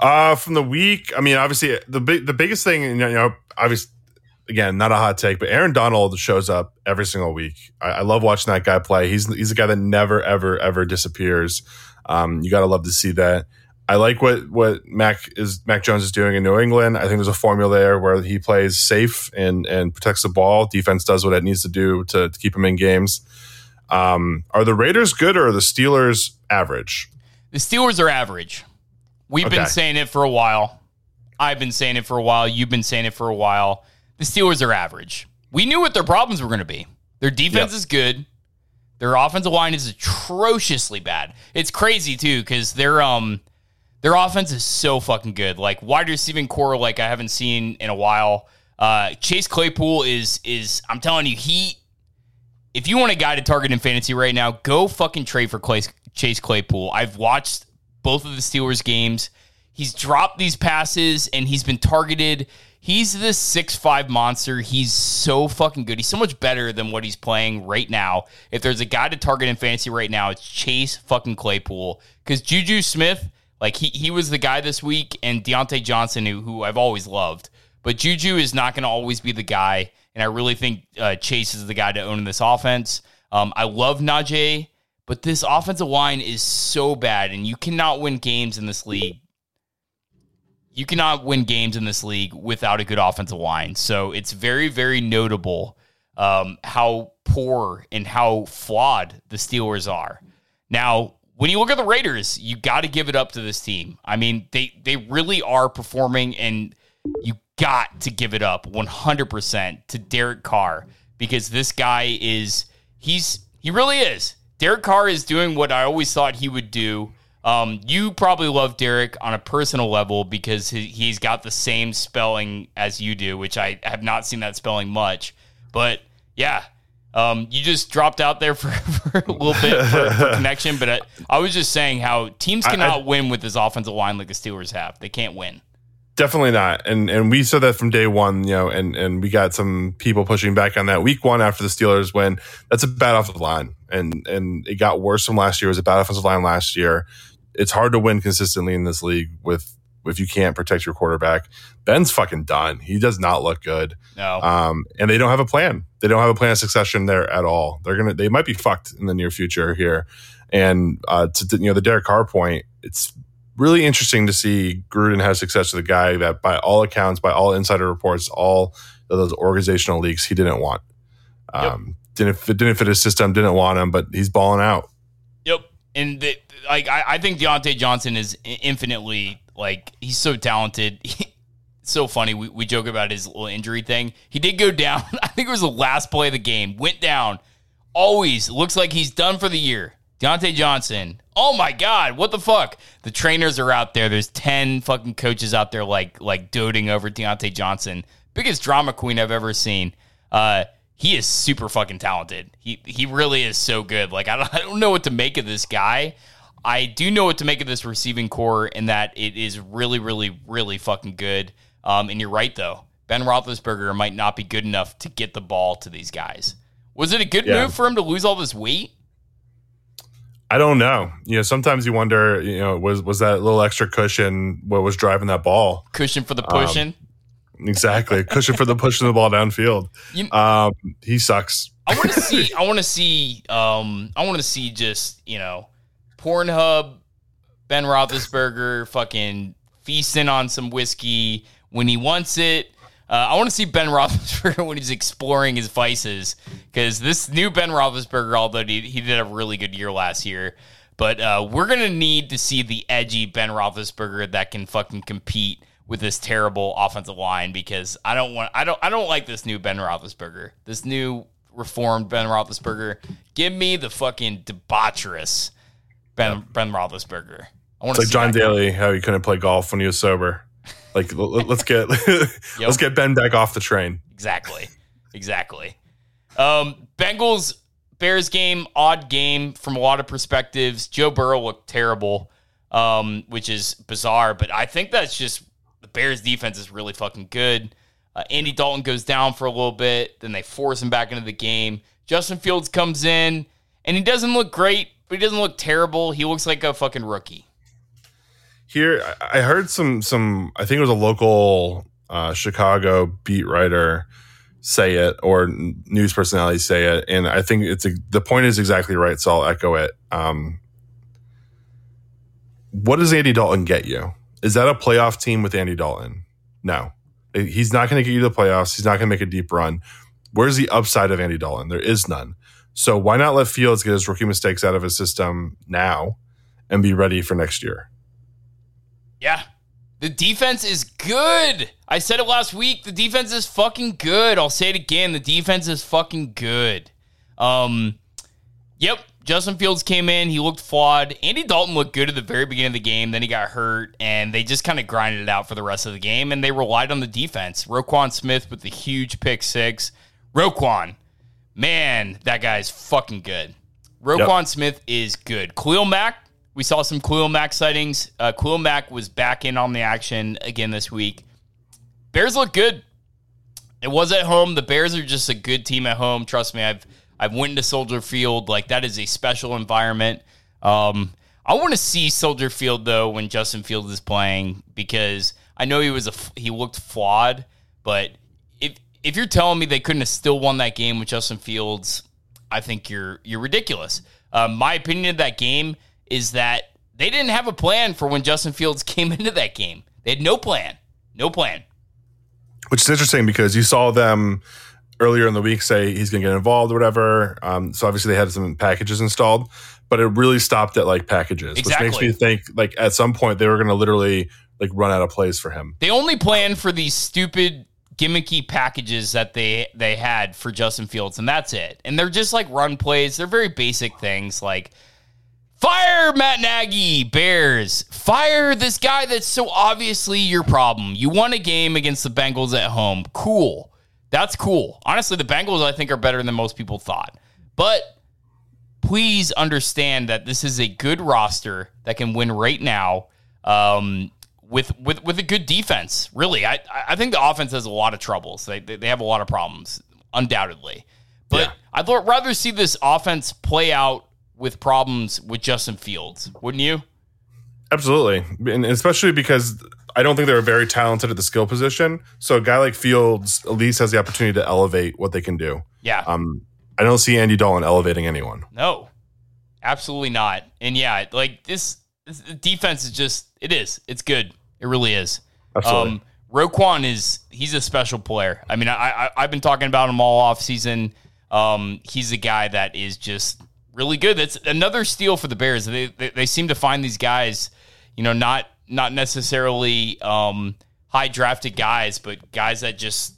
Uh, from the week, I mean, obviously the big, the biggest thing, you know, obviously again, not a hot take, but Aaron Donald shows up every single week. I, I love watching that guy play. He's he's a guy that never ever ever disappears. Um, you got to love to see that. I like what what Mac is Mac Jones is doing in New England. I think there's a formula there where he plays safe and and protects the ball. Defense does what it needs to do to, to keep him in games. Um, are the Raiders good or are the Steelers average? The Steelers are average. We've okay. been saying it for a while. I've been saying it for a while. You've been saying it for a while. The Steelers are average. We knew what their problems were going to be. Their defense yep. is good. Their offensive line is atrociously bad. It's crazy too because their um their offense is so fucking good. Like wide receiving core, like I haven't seen in a while. Uh, Chase Claypool is is I'm telling you he. If you want a guy to target in fantasy right now, go fucking trade for Clay, Chase Claypool. I've watched both of the Steelers games. He's dropped these passes and he's been targeted He's this six five monster. He's so fucking good. He's so much better than what he's playing right now. If there's a guy to target in fantasy right now, it's Chase fucking Claypool. Because Juju Smith, like he he was the guy this week, and Diontae Johnson, who who I've always loved. But Juju is not going to always be the guy, and I really think uh, Chase is the guy to own in this offense. Um, I love Najee, but this offensive line is so bad, and you cannot win games in this league you cannot win games in this league without a good offensive line. So it's very, very notable um, how poor and how flawed the Steelers are. Now, when you look at the Raiders, you got to give it up to this team. I mean, they they really are performing, and you got to give it up 100% to Derek Carr because this guy is he's he really is. Derek Carr is doing what I always thought he would do um, you probably love Derek on a personal level because he, he's got the same spelling as you do, which I have not seen that spelling much. But yeah, um, you just dropped out there for, for a little bit for, for connection. But I, I, was just saying how teams cannot I, I, win with this offensive line like the Steelers have. They can't win. Definitely not. And and we said that from day one, you know, and and we got some people pushing back on that week one after the Steelers win. That's a bad offensive line. And and it got worse from last year. It was a bad offensive line last year it's hard to win consistently in this league with if you can't protect your quarterback. Ben's fucking done. He does not look good. No. Um, and they don't have a plan. They don't have a plan of succession there at all. They're gonna they might be fucked in the near future here. And uh, to you know the Derek Carr point, it's really interesting to see Gruden have success with a guy that, by all accounts, by all insider reports, all of those organizational leaks, he didn't want. Um, yep. Didn't didn't fit his system. Didn't want him, but he's balling out. Yep. And the, like I, I think Diontae Johnson is infinitely like he's so talented. so funny. We, we joke about his little injury thing. He did go down. I think it was the last play of the game. Went down. Always looks like he's done for the year. Diontae Johnson. Oh my God, what the fuck? The trainers are out there. There's 10 fucking coaches out there like like doting over Diontae Johnson. Biggest drama queen I've ever seen. Uh he is super fucking talented. He he really is so good. Like I don't, I don't know what to make of this guy. I do know what to make of this receiving corps and that it is really, really, really fucking good. Um, and you're right, though. Ben Roethlisberger might not be good enough to get the ball to these guys. Was it a good yeah. move for him to lose all this weight? I don't know. You know, sometimes you wonder. You know, was was that little extra cushion what was driving that ball? Cushion for the pushing. Um, exactly, cushion for the pushing the ball downfield. You, um, he sucks. I want to see. I want to see. Um, I want to see just you know Pornhub, Ben Roethlisberger, fucking feasting on some whiskey when he wants it. Uh, I want to see Ben Roethlisberger when he's exploring his vices because this new Ben Roethlisberger, although he, he did a really good year last year, but uh, we're gonna need to see the edgy Ben Roethlisberger that can fucking compete with this terrible offensive line because I don't want I don't I don't like this new Ben Roethlisberger, this new reformed Ben Roethlisberger. Give me the fucking debaucherous Ben Ben Roethlisberger. I want it's like John Daly, how he couldn't play golf when he was sober. Like let's get let's get Ben back off the train. Exactly, exactly. Um, Bengals Bears game, odd game from a lot of perspectives. Joe Burrow looked terrible, um, which is bizarre, but I think that's just the Bears defense is really fucking good. Uh, Andy Dalton goes down for a little bit, then they force him back into the game. Justin Fields comes in, and he doesn't look great, but he doesn't look terrible. He looks like a fucking rookie. Here, I heard some some. I think it was a local uh, Chicago beat writer say it or news personality say it, and I think it's a, the point is exactly right. So I'll echo it. Um, what does Andy Dalton get you? Is that a playoff team with Andy Dalton? No, he's not going to get you to the playoffs. He's not going to make a deep run. Where's the upside of Andy Dalton? There is none. So why not let Fields get his rookie mistakes out of his system now and be ready for next year? Yeah. The defense is good. I said it last week. The defense is fucking good. I'll say it again. The defense is fucking good. Um, yep. Justin Fields came in. He looked flawed. Andy Dalton looked good at the very beginning of the game. Then he got hurt, and they just kind of grinded it out for the rest of the game. And they relied on the defense. Roquan Smith with the huge pick six. Roquan, man, that guy's fucking good. Roquan yep. Smith is good. Khalil Mack, we saw some Khalil Mack sightings. Uh, Mack was back in on the action again this week. Bears look good. It was at home. The Bears are just a good team at home. Trust me, I've I've went to Soldier Field. Like that is a special environment. Um, I want to see Soldier Field though when Justin Fields is playing because I know he was a he looked flawed, but if if you're telling me they couldn't have still won that game with Justin Fields, I think you're you're ridiculous. Uh, my opinion of that game is that they didn't have a plan for when Justin Fields came into that game. They had no plan, no plan. Which is interesting because you saw them earlier in the week say he's going to get involved or whatever. Um, so obviously they had some packages installed, but it really stopped at like packages, exactly. which makes me think like at some point they were going to literally like run out of plays for him. They only planned for these stupid gimmicky packages that they they had for Justin Fields, and that's it. And they're just like run plays. They're very basic things like fire Matt Nagy, Bears. Fire this guy that's so obviously your problem. You won a game against the Bengals at home. Cool. That's cool. Honestly, the Bengals I think are better than most people thought. But please understand that this is a good roster that can win right now. Um, with with with a good defense. Really, I I think the offense has a lot of troubles. They they, have a lot of problems, undoubtedly. But yeah. I'd rather see this offense play out with problems with Justin Fields, wouldn't you? Absolutely, and especially because I don't think they're very talented at the skill position. So a guy like Fields at least has the opportunity to elevate what they can do. Yeah. Um, I don't see Andy Dalton elevating anyone. No, absolutely not. And yeah, like this, this defense is just it is. It's good. It really is. Absolutely. Um, Roquan is he's a special player. I mean, I, I have been talking about him all off season. Um, he's a guy that is just really good. That's another steal for the Bears. They, they, they seem to find these guys, you know, not not necessarily um, high drafted guys, but guys that just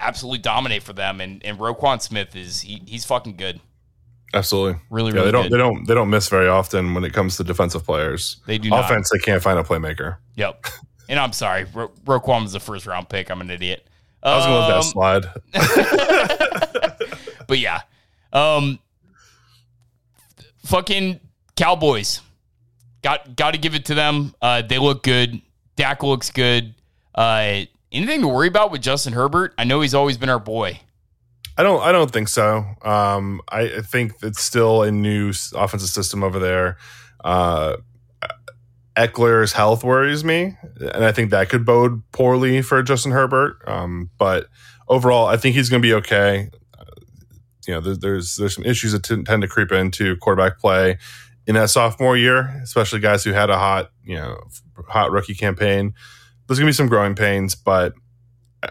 absolutely dominate for them. And and Roquan Smith is he, he's fucking good. Absolutely, really, yeah. Really they don't good. they don't they don't miss very often when it comes to defensive players. They do offense. Not. They can't find a playmaker. Yep. And I'm sorry, Ro- Roquan was the first round pick. I'm an idiot. I was going to let that um, slide. but yeah, um, fucking Cowboys. Got got to give it to them. Uh, they look good. Dak looks good. Uh, anything to worry about with Justin Herbert? I know he's always been our boy. I don't. I don't think so. Um, I think it's still a new offensive system over there. Uh, Ekeler's health worries me, and I think that could bode poorly for Justin Herbert. Um, but overall, I think he's going to be okay. You know, there's, there's there's some issues that t- tend to creep into quarterback play in that sophomore year, especially guys who had a hot, you know, hot rookie campaign. There's gonna be some growing pains, but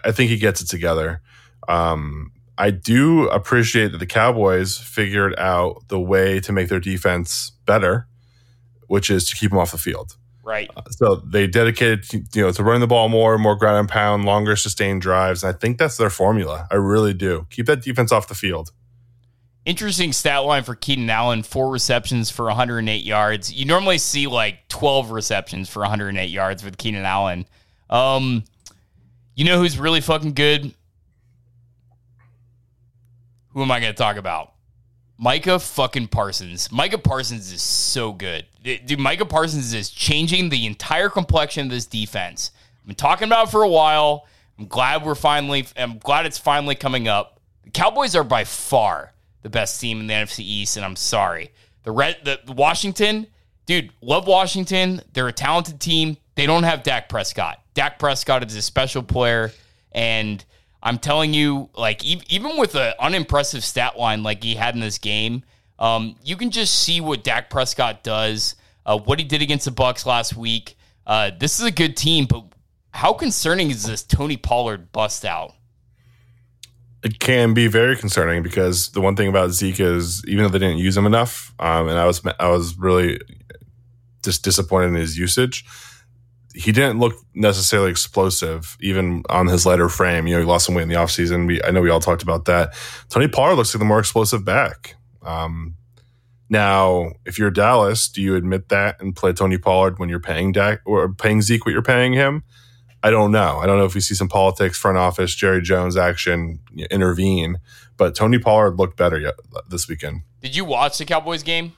I think he gets it together. Um, I do appreciate that the Cowboys figured out the way to make their defense better, which is to keep them off the field. Right. Uh, so they dedicated, you know, to running the ball more, more ground and pound, longer sustained drives. And I think that's their formula. I really do. Keep that defense off the field. Interesting stat line for Keenan Allen four receptions for 108 yards. You normally see like 12 receptions for 108 yards with Keenan Allen. Um, you know who's really fucking good? Who am I going to talk about? Micah fucking Parsons. Micah Parsons is so good. Dude, Micah Parsons is changing the entire complexion of this defense. I've been talking about for a while. I'm glad we're finally, I'm glad it's finally coming up. The Cowboys are by far the best team in the NFC East, and I'm sorry. The red, the, the Washington, dude, love Washington. They're a talented team. They don't have Dak Prescott. Dak Prescott is a special player, and I'm telling you, like even with an unimpressive stat line like he had in this game, um, you can just see what Dak Prescott does, uh, what he did against the Bucs last week. Uh, this is a good team, but how concerning is this Tony Pollard bust out? It can be very concerning because the one thing about Zeke is even though they didn't use him enough, um, and I was I was really just disappointed in his usage. He didn't look necessarily explosive, even on his lighter frame. You know, he lost some weight in the offseason. We I know we all talked about that. Tony Pollard looks like the more explosive back. Um, now, if you're Dallas, do you admit that and play Tony Pollard when you're paying Dak or paying Zeke what you're paying him? I don't know. I don't know if we see some politics, front office, Jerry Jones action intervene, but Tony Pollard looked better yet, this weekend. Did you watch the Cowboys game?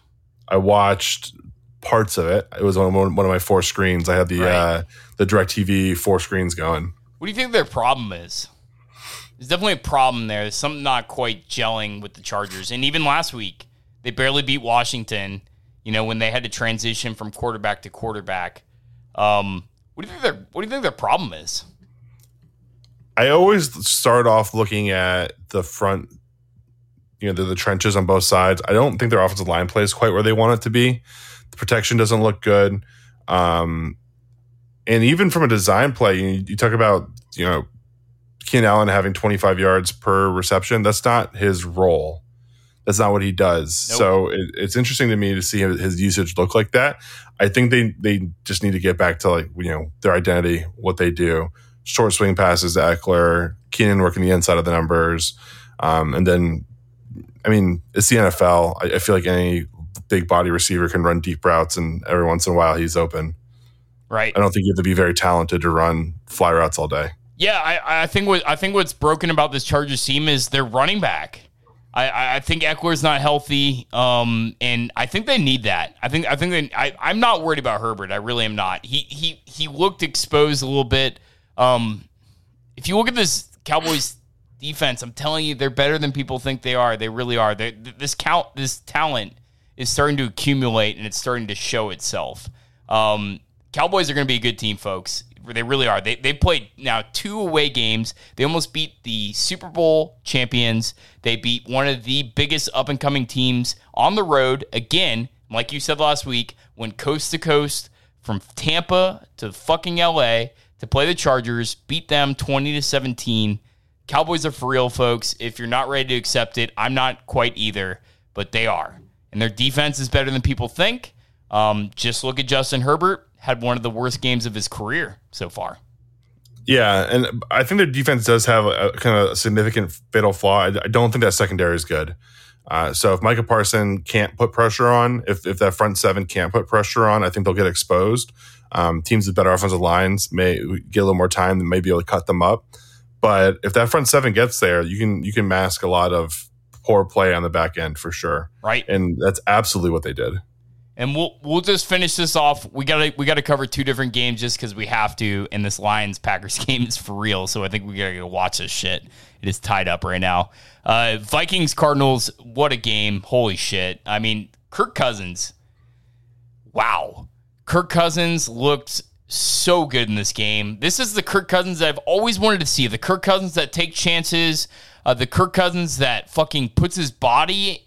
I watched parts of it. It was on one of my four screens. I had the right. uh, the DirecTV four screens going. What do you think their problem is? There's definitely a problem there. There's something not quite gelling with the Chargers, and even last week they barely beat Washington. You know when they had to transition from quarterback to quarterback. Um, what do you think their What do you think their problem is? I always start off looking at the front, you know, the, the trenches on both sides. I don't think their offensive line plays quite where they want it to be. The protection doesn't look good. Um, and even from a design play, you, you talk about, you know, Keenan Allen having 25 yards per reception. That's not his role. That's not what he does. Nope. So it, it's interesting to me to see his usage look like that. I think they they just need to get back to like you know their identity, what they do. Short swing passes to Ekeler, Keenan working the inside of the numbers, um, and then I mean it's the NFL. I, I feel like any big body receiver can run deep routes, and every once in a while he's open. Right. I don't think you have to be very talented to run fly routes all day. Yeah, I, I think what I think what's broken about this Chargers team is their running back. I, I think Ekeler's not healthy, um, and I think they need that. I think I think they, I, I'm not worried about Herbert. I really am not. He he he looked exposed a little bit. Um, if you look at this Cowboys defense, I'm telling you, they're better than people think they are. They really are. They, this count this talent is starting to accumulate, and it's starting to show itself. Um, Cowboys are going to be a good team, folks. They really are. They they played now two away games. They almost beat the Super Bowl champions. They beat one of the biggest up and coming teams on the road again. Like you said last week, went coast to coast from Tampa to fucking LA to play the Chargers, beat them 20 to 17. Cowboys are for real, folks. If you're not ready to accept it, I'm not quite either, but they are. And their defense is better than people think. Um, just look at Justin Herbert had one of the worst games of his career so far. Yeah, and I think their defense does have a, kind of a significant fatal flaw. I, I don't think that secondary is good. Uh, so if Micah Parson can't put pressure on, if if that front seven can't put pressure on, I think they'll get exposed. Um, teams with better offensive lines may get a little more time and may be able to cut them up. But if that front seven gets there, you can you can mask a lot of poor play on the back end for sure. Right, and that's absolutely what they did and we'll we'll just finish this off. We gotta we gotta cover two different games just because we have to. And this Lions Packers game is for real, so I think we gotta go watch this shit. It is tied up right now. Uh, Vikings Cardinals, what a game! Holy shit! I mean, Kirk Cousins. Wow, Kirk Cousins looked so good in this game. This is the Kirk Cousins I've always wanted to see. The Kirk Cousins that take chances. Uh, the Kirk Cousins that fucking puts his body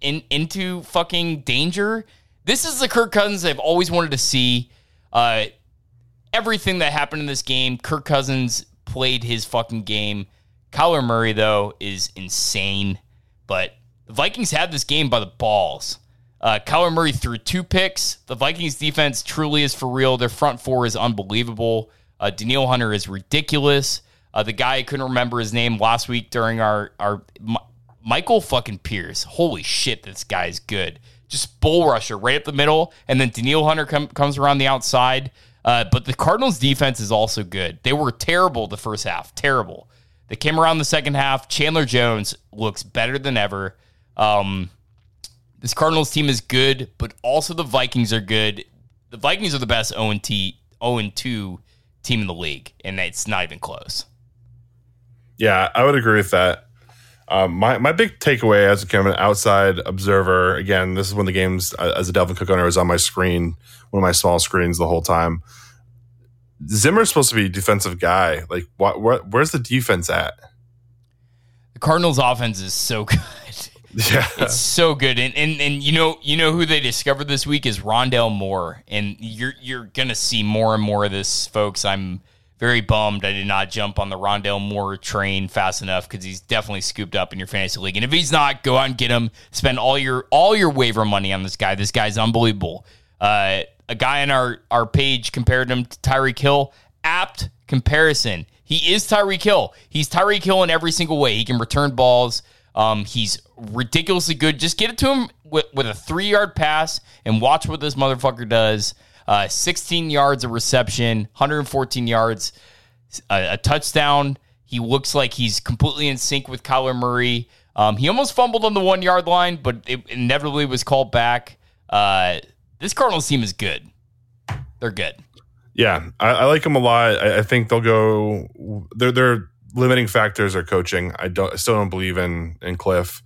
in into fucking danger this is the Kirk Cousins I've always wanted to see. Uh, everything that happened in this game, Kirk Cousins played his fucking game. Kyler Murray, though, is insane. But the Vikings had this game by the balls. Uh, Kyler Murray threw two picks. The Vikings defense truly is for real. Their front four is unbelievable. Uh, Danielle Hunter is ridiculous. Uh, the guy I couldn't remember his name last week during our our M- Michael fucking Pierce. Holy shit, this guy's good just bull rusher right up the middle, and then Danielle Hunter com- comes around the outside. Uh, but the Cardinals' defense is also good. They were terrible the first half, terrible. They came around the second half. Chandler Jones looks better than ever. Um, this Cardinals team is good, but also the Vikings are good. The Vikings are the best 0 2 team in the league, and it's not even close. Yeah, I would agree with that. Um, my my big takeaway as kind of an outside observer, again, this is when the games uh, as a Dalvin Cook owner was on my screen, one of my small screens the whole time. Zimmer's supposed to be a defensive guy. Like, what, what, where's the defense at? The Cardinals' offense is so good. Yeah, it's so good, and and and you know you know who they discovered this week is Rondale Moore, and you're you're gonna see more and more of this, folks. I'm very bummed I did not jump on the Rondale Moore train fast enough because he's definitely scooped up in your fantasy league. And if he's not, go out and get him. Spend all your all your waiver money on this guy. This guy's unbelievable. Uh, a guy on our our page compared him to Tyreek Hill. Apt comparison. He is Tyreek Hill. He's Tyreek Hill in every single way. He can return balls. Um, he's ridiculously good. Just get it to him with, with a three yard pass and watch what this motherfucker does. Uh, 16 yards of reception, 114 yards, a, a, touchdown. He looks like he's completely in sync with Kyler Murray. Um, he almost fumbled on the one yard line, but it inevitably was called back. Uh, this Cardinals team is good. They're good. Yeah, I, I like them a lot. I, I think they'll go. Their their limiting factors are coaching. I don't. I still don't believe in in Kliff.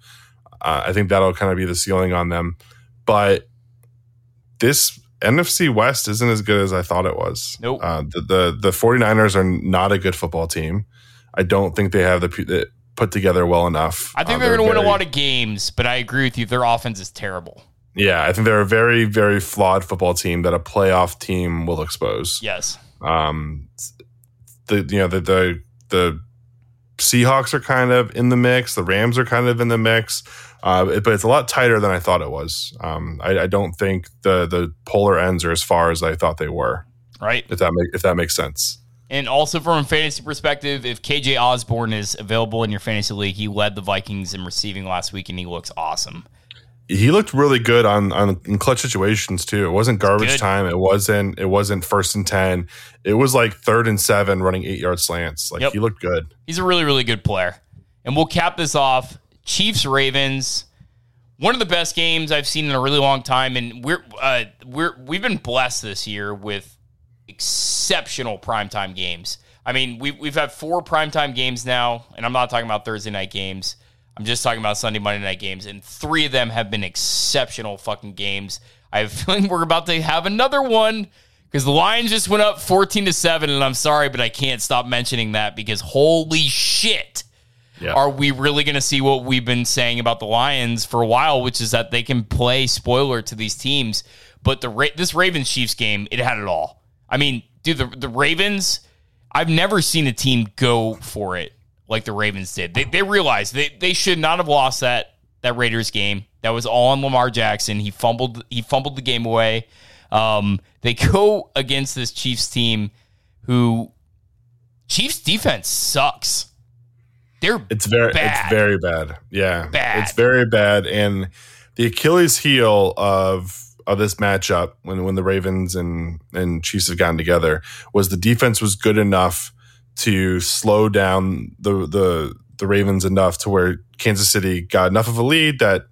Uh, I think that'll kind of be the ceiling on them. But this NFC West isn't as good as I thought it was. Nope. Uh, the, the the 49ers are not a good football team. I don't think they have the, the put together well enough. I think uh, they're, they're going to win a lot of games, but I agree with you. Their offense is terrible. Yeah, I think they're a very, very flawed football team that a playoff team will expose. Yes. Um, the you know the the the Seahawks are kind of in the mix. The Rams are kind of in the mix, uh, but it's a lot tighter than I thought it was. Um, I, I, don't think the the polar ends are as far as I thought they were. Right. If that make, if that makes sense. And also from a fantasy perspective, if KJ Osborn is available in your fantasy league, he led the Vikings in receiving last week, and he looks awesome he looked really good on on in clutch situations too. It wasn't garbage good. time. It wasn't it wasn't first and ten. It was like third and seven, running eight yard slants. Like yep. he looked good. He's a really really good player. And we'll cap this off. Chiefs Ravens, one of the best games I've seen in a really long time. And we're uh, we're we've been blessed this year with exceptional primetime games. I mean, we've we've had four primetime games now, and I'm not talking about Thursday night games. I'm just talking about Sunday, Monday night games, and three of them have been exceptional fucking games. I have a feeling we're about to have another one because the Lions just went up 14 to 7, and I'm sorry, but I can't stop mentioning that because holy shit. Yeah. Are we really going to see what we've been saying about the Lions for a while, which is that they can play spoiler to these teams? But the this Ravens Chiefs game, it had it all. I mean, dude, the, the Ravens, I've never seen a team go for it like the Ravens did. They, they realized they, they should not have lost that that Raiders game. That was all on Lamar Jackson. He fumbled he fumbled the game away. Um, they go against this Chiefs team who Chiefs defense sucks. They're it's very bad. it's very bad. Yeah. Bad. It's very bad. And the Achilles heel of of this matchup when when the Ravens and and Chiefs have gotten together was the defense was good enough to slow down the the the Ravens enough to where Kansas City got enough of a lead that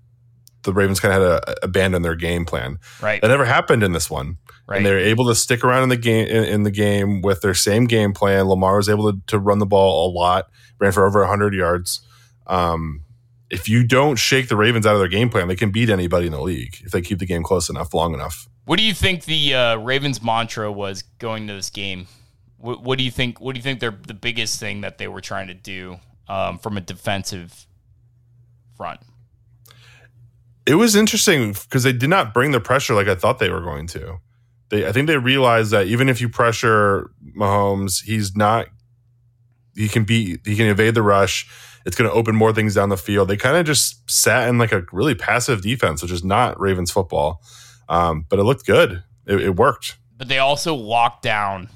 the Ravens kind of had to abandon their game plan. Right. That never happened in this one. Right. And they were able to stick around in the game in, in, the game with their same game plan. Lamar was able to, to run the ball a lot, ran for over 100 yards. Um, if you don't shake the Ravens out of their game plan, they can beat anybody in the league if they keep the game close enough, long enough. What do you think the uh, Ravens mantra was going to this game? What, what, do you think? What do you think? They're the biggest thing that they were trying to do um, from a defensive front. It was interesting because they did not bring the pressure like I thought they were going to. They, I think they realized that even if you pressure Mahomes, he's not. He can be. He can evade the rush. It's going to open more things down the field. They kind of just sat in like a really passive defense, which is not Ravens football. Um, but it looked good. It, it worked. But they also locked down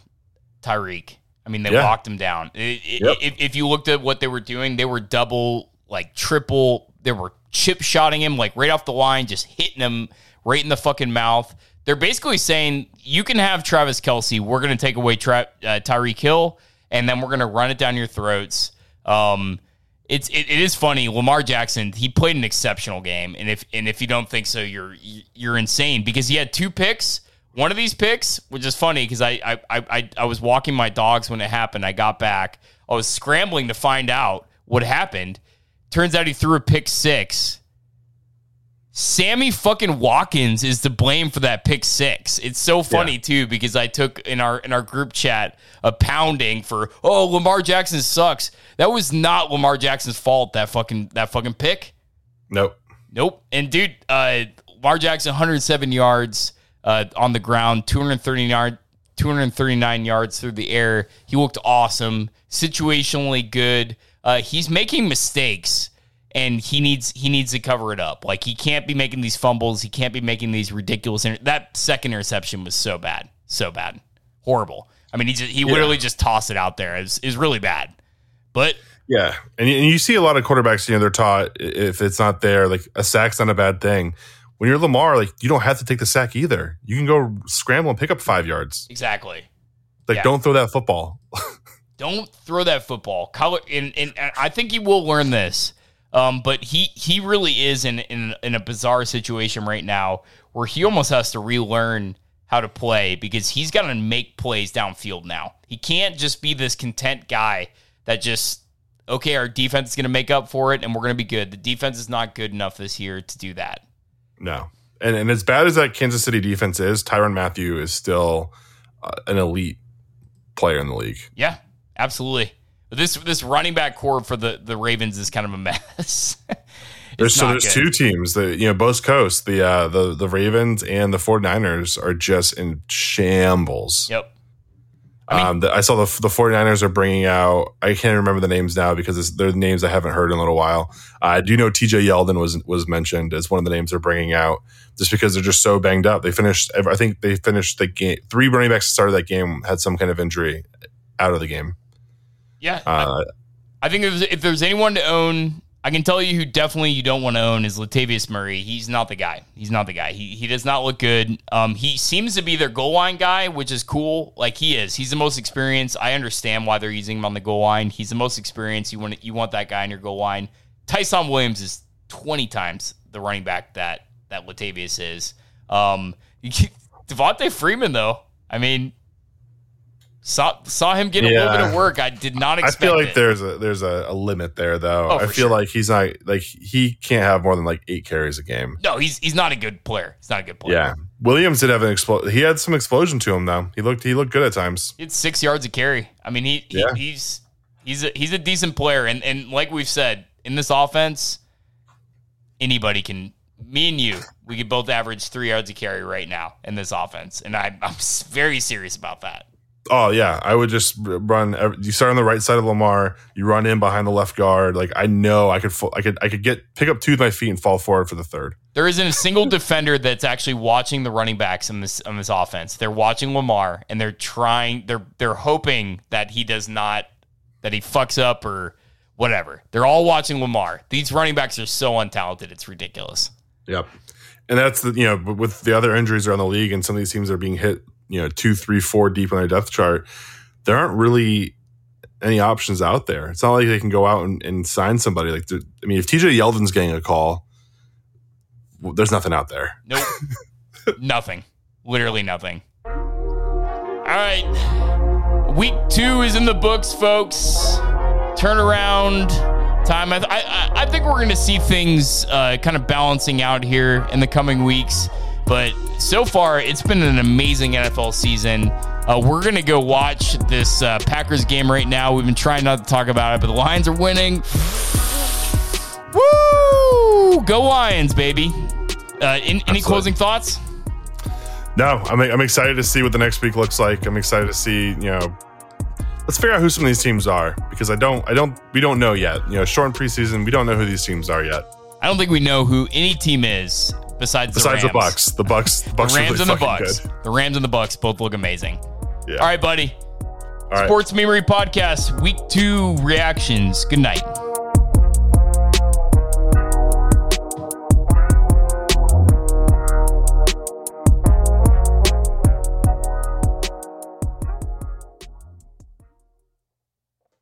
Tyreek. I mean, they yeah. locked him down. It, yep. if, if you looked at what they were doing, they were double, like triple. They were chip shotting him like right off the line, just hitting him right in the fucking mouth. They're basically saying you can have Travis Kelce. We're going to take away Tra- uh, Tyreek Hill, and then we're going to run it down your throats. Um, it's it, it is funny. Lamar Jackson he played an exceptional game, and if and if you don't think so, you're you're insane because he had two picks one of these picks, which is funny because I, I I I was walking my dogs when it happened. I got back. I was scrambling to find out what happened. Turns out he threw a pick six. Sammy fucking Watkins is to blame for that pick six. It's so funny yeah. too because I took in our in our group chat a pounding for oh Lamar Jackson sucks. That was not Lamar Jackson's fault. That fucking that fucking pick. Nope. Nope. And dude, uh, Lamar Jackson 107 yards uh, on the ground, 239 yard, 239 yards through the air. He looked awesome, situationally good. Uh, he's making mistakes and he needs he needs to cover it up. Like he can't be making these fumbles. He can't be making these ridiculous. Inter- that second interception was so bad, so bad, horrible. I mean, he just, he yeah. literally just tossed it out there. Is is really bad. But yeah, and you, and you see a lot of quarterbacks. You know, they're taught if it's not there, like a sack's not a bad thing. When you're Lamar, like you don't have to take the sack either. You can go scramble and pick up five yards. Exactly. Like, yeah. don't throw that football. don't throw that football. Color, and, and I think he will learn this um, but he he really is in, in in a bizarre situation right now where he almost has to relearn how to play because he's got to make plays downfield now. He can't just be this content guy that just okay, our defense is going to make up for it and we're going to be good. The defense is not good enough this year to do that. No. And and as bad as that Kansas City defense is, Tyrann Mathieu is still uh, an elite player in the league. Yeah, absolutely. This this running back corps for the, the Ravens is kind of a mess. there's so there's good. two teams that you know both coasts the uh the the Ravens and the 49ers are just in shambles. Yep. I, mean, um, the, I saw the the 49ers are bringing out. I can't remember the names now because they're names I haven't heard in a little while. Uh, I do know T.J. Yeldon was was mentioned as one of the names they're bringing out, just because they're just so banged up. They finished. I think they finished the game. Three running backs started that game had some kind of injury out of the game. Yeah. Uh, I, I, think if if there's anyone to own, I can tell you who definitely you don't want to own is Latavius Murray. He's not the guy. He's not the guy. He, he does not look good. Um, he seems to be their goal line guy, which is cool. Like he is. He's the most experienced. I understand why they're using him on the goal line. He's the most experienced. You want you want that guy in your goal line. Ty'Son Williams is 20 times the running back that that Latavius is. Um, Devonta Freeman though. I mean, Saw saw him get a little bit of work. I did not expect. I feel like it. there's a there's a, a limit there though. Oh, I feel sure. like he's not like he can't have more than like eight carries a game. No, he's he's not a good player. He's not a good player. Yeah, Williams did have an explosion. He had some explosion to him though. He looked he looked good at times. He had six yards a carry. I mean he, he yeah. he's he's a, he's a decent player and and like we've said in this offense, anybody can. Me and you, we could both average three yards a carry right now in this offense, and I, I'm very serious about that. Oh yeah, I would just run. You start on the right side of Lamar. You run in behind the left guard. Like I know I could, I could, I could get pick up two with my feet and fall forward for the third. There isn't a single defender that's actually watching the running backs in this on this offense. They're watching Lamar and they're trying. They're they're hoping that he does not that he fucks up or whatever. They're all watching Lamar. These running backs are so untalented. It's ridiculous. Yep. And that's the you know with the other injuries around the league and some of these teams are being hit you know two, three, four deep on their depth chart, there aren't really any options out there. It's not like they can go out and, and sign somebody. Like, I mean, if TJ Yeldon's getting a call, well, there's nothing out there. Nope, nothing. Literally nothing. All right, week two is in the books, folks. Turnaround time. I, I, I think we're going to see things uh, kind of balancing out here in the coming weeks. But so far, it's been an amazing NFL season. Uh, we're going to go watch this uh, Packers game right now. We've been trying not to talk about it, but the Lions are winning. Woo! Go Lions, baby. Uh, in, any closing thoughts? No, I'm, I'm excited to see what the next week looks like. I'm excited to see, you know, let's figure out who some of these teams are because I don't, I don't, we don't know yet. You know, short preseason, we don't know who these teams are yet. I don't think we know who any team is besides besides the, the Bucs. The Bucs, the, Bucs the Rams really and the Bucs. Good. The Rams and the Bucs both look amazing. Yeah. All right, buddy. All Sports right. Memory Podcast, week two reactions. Good night.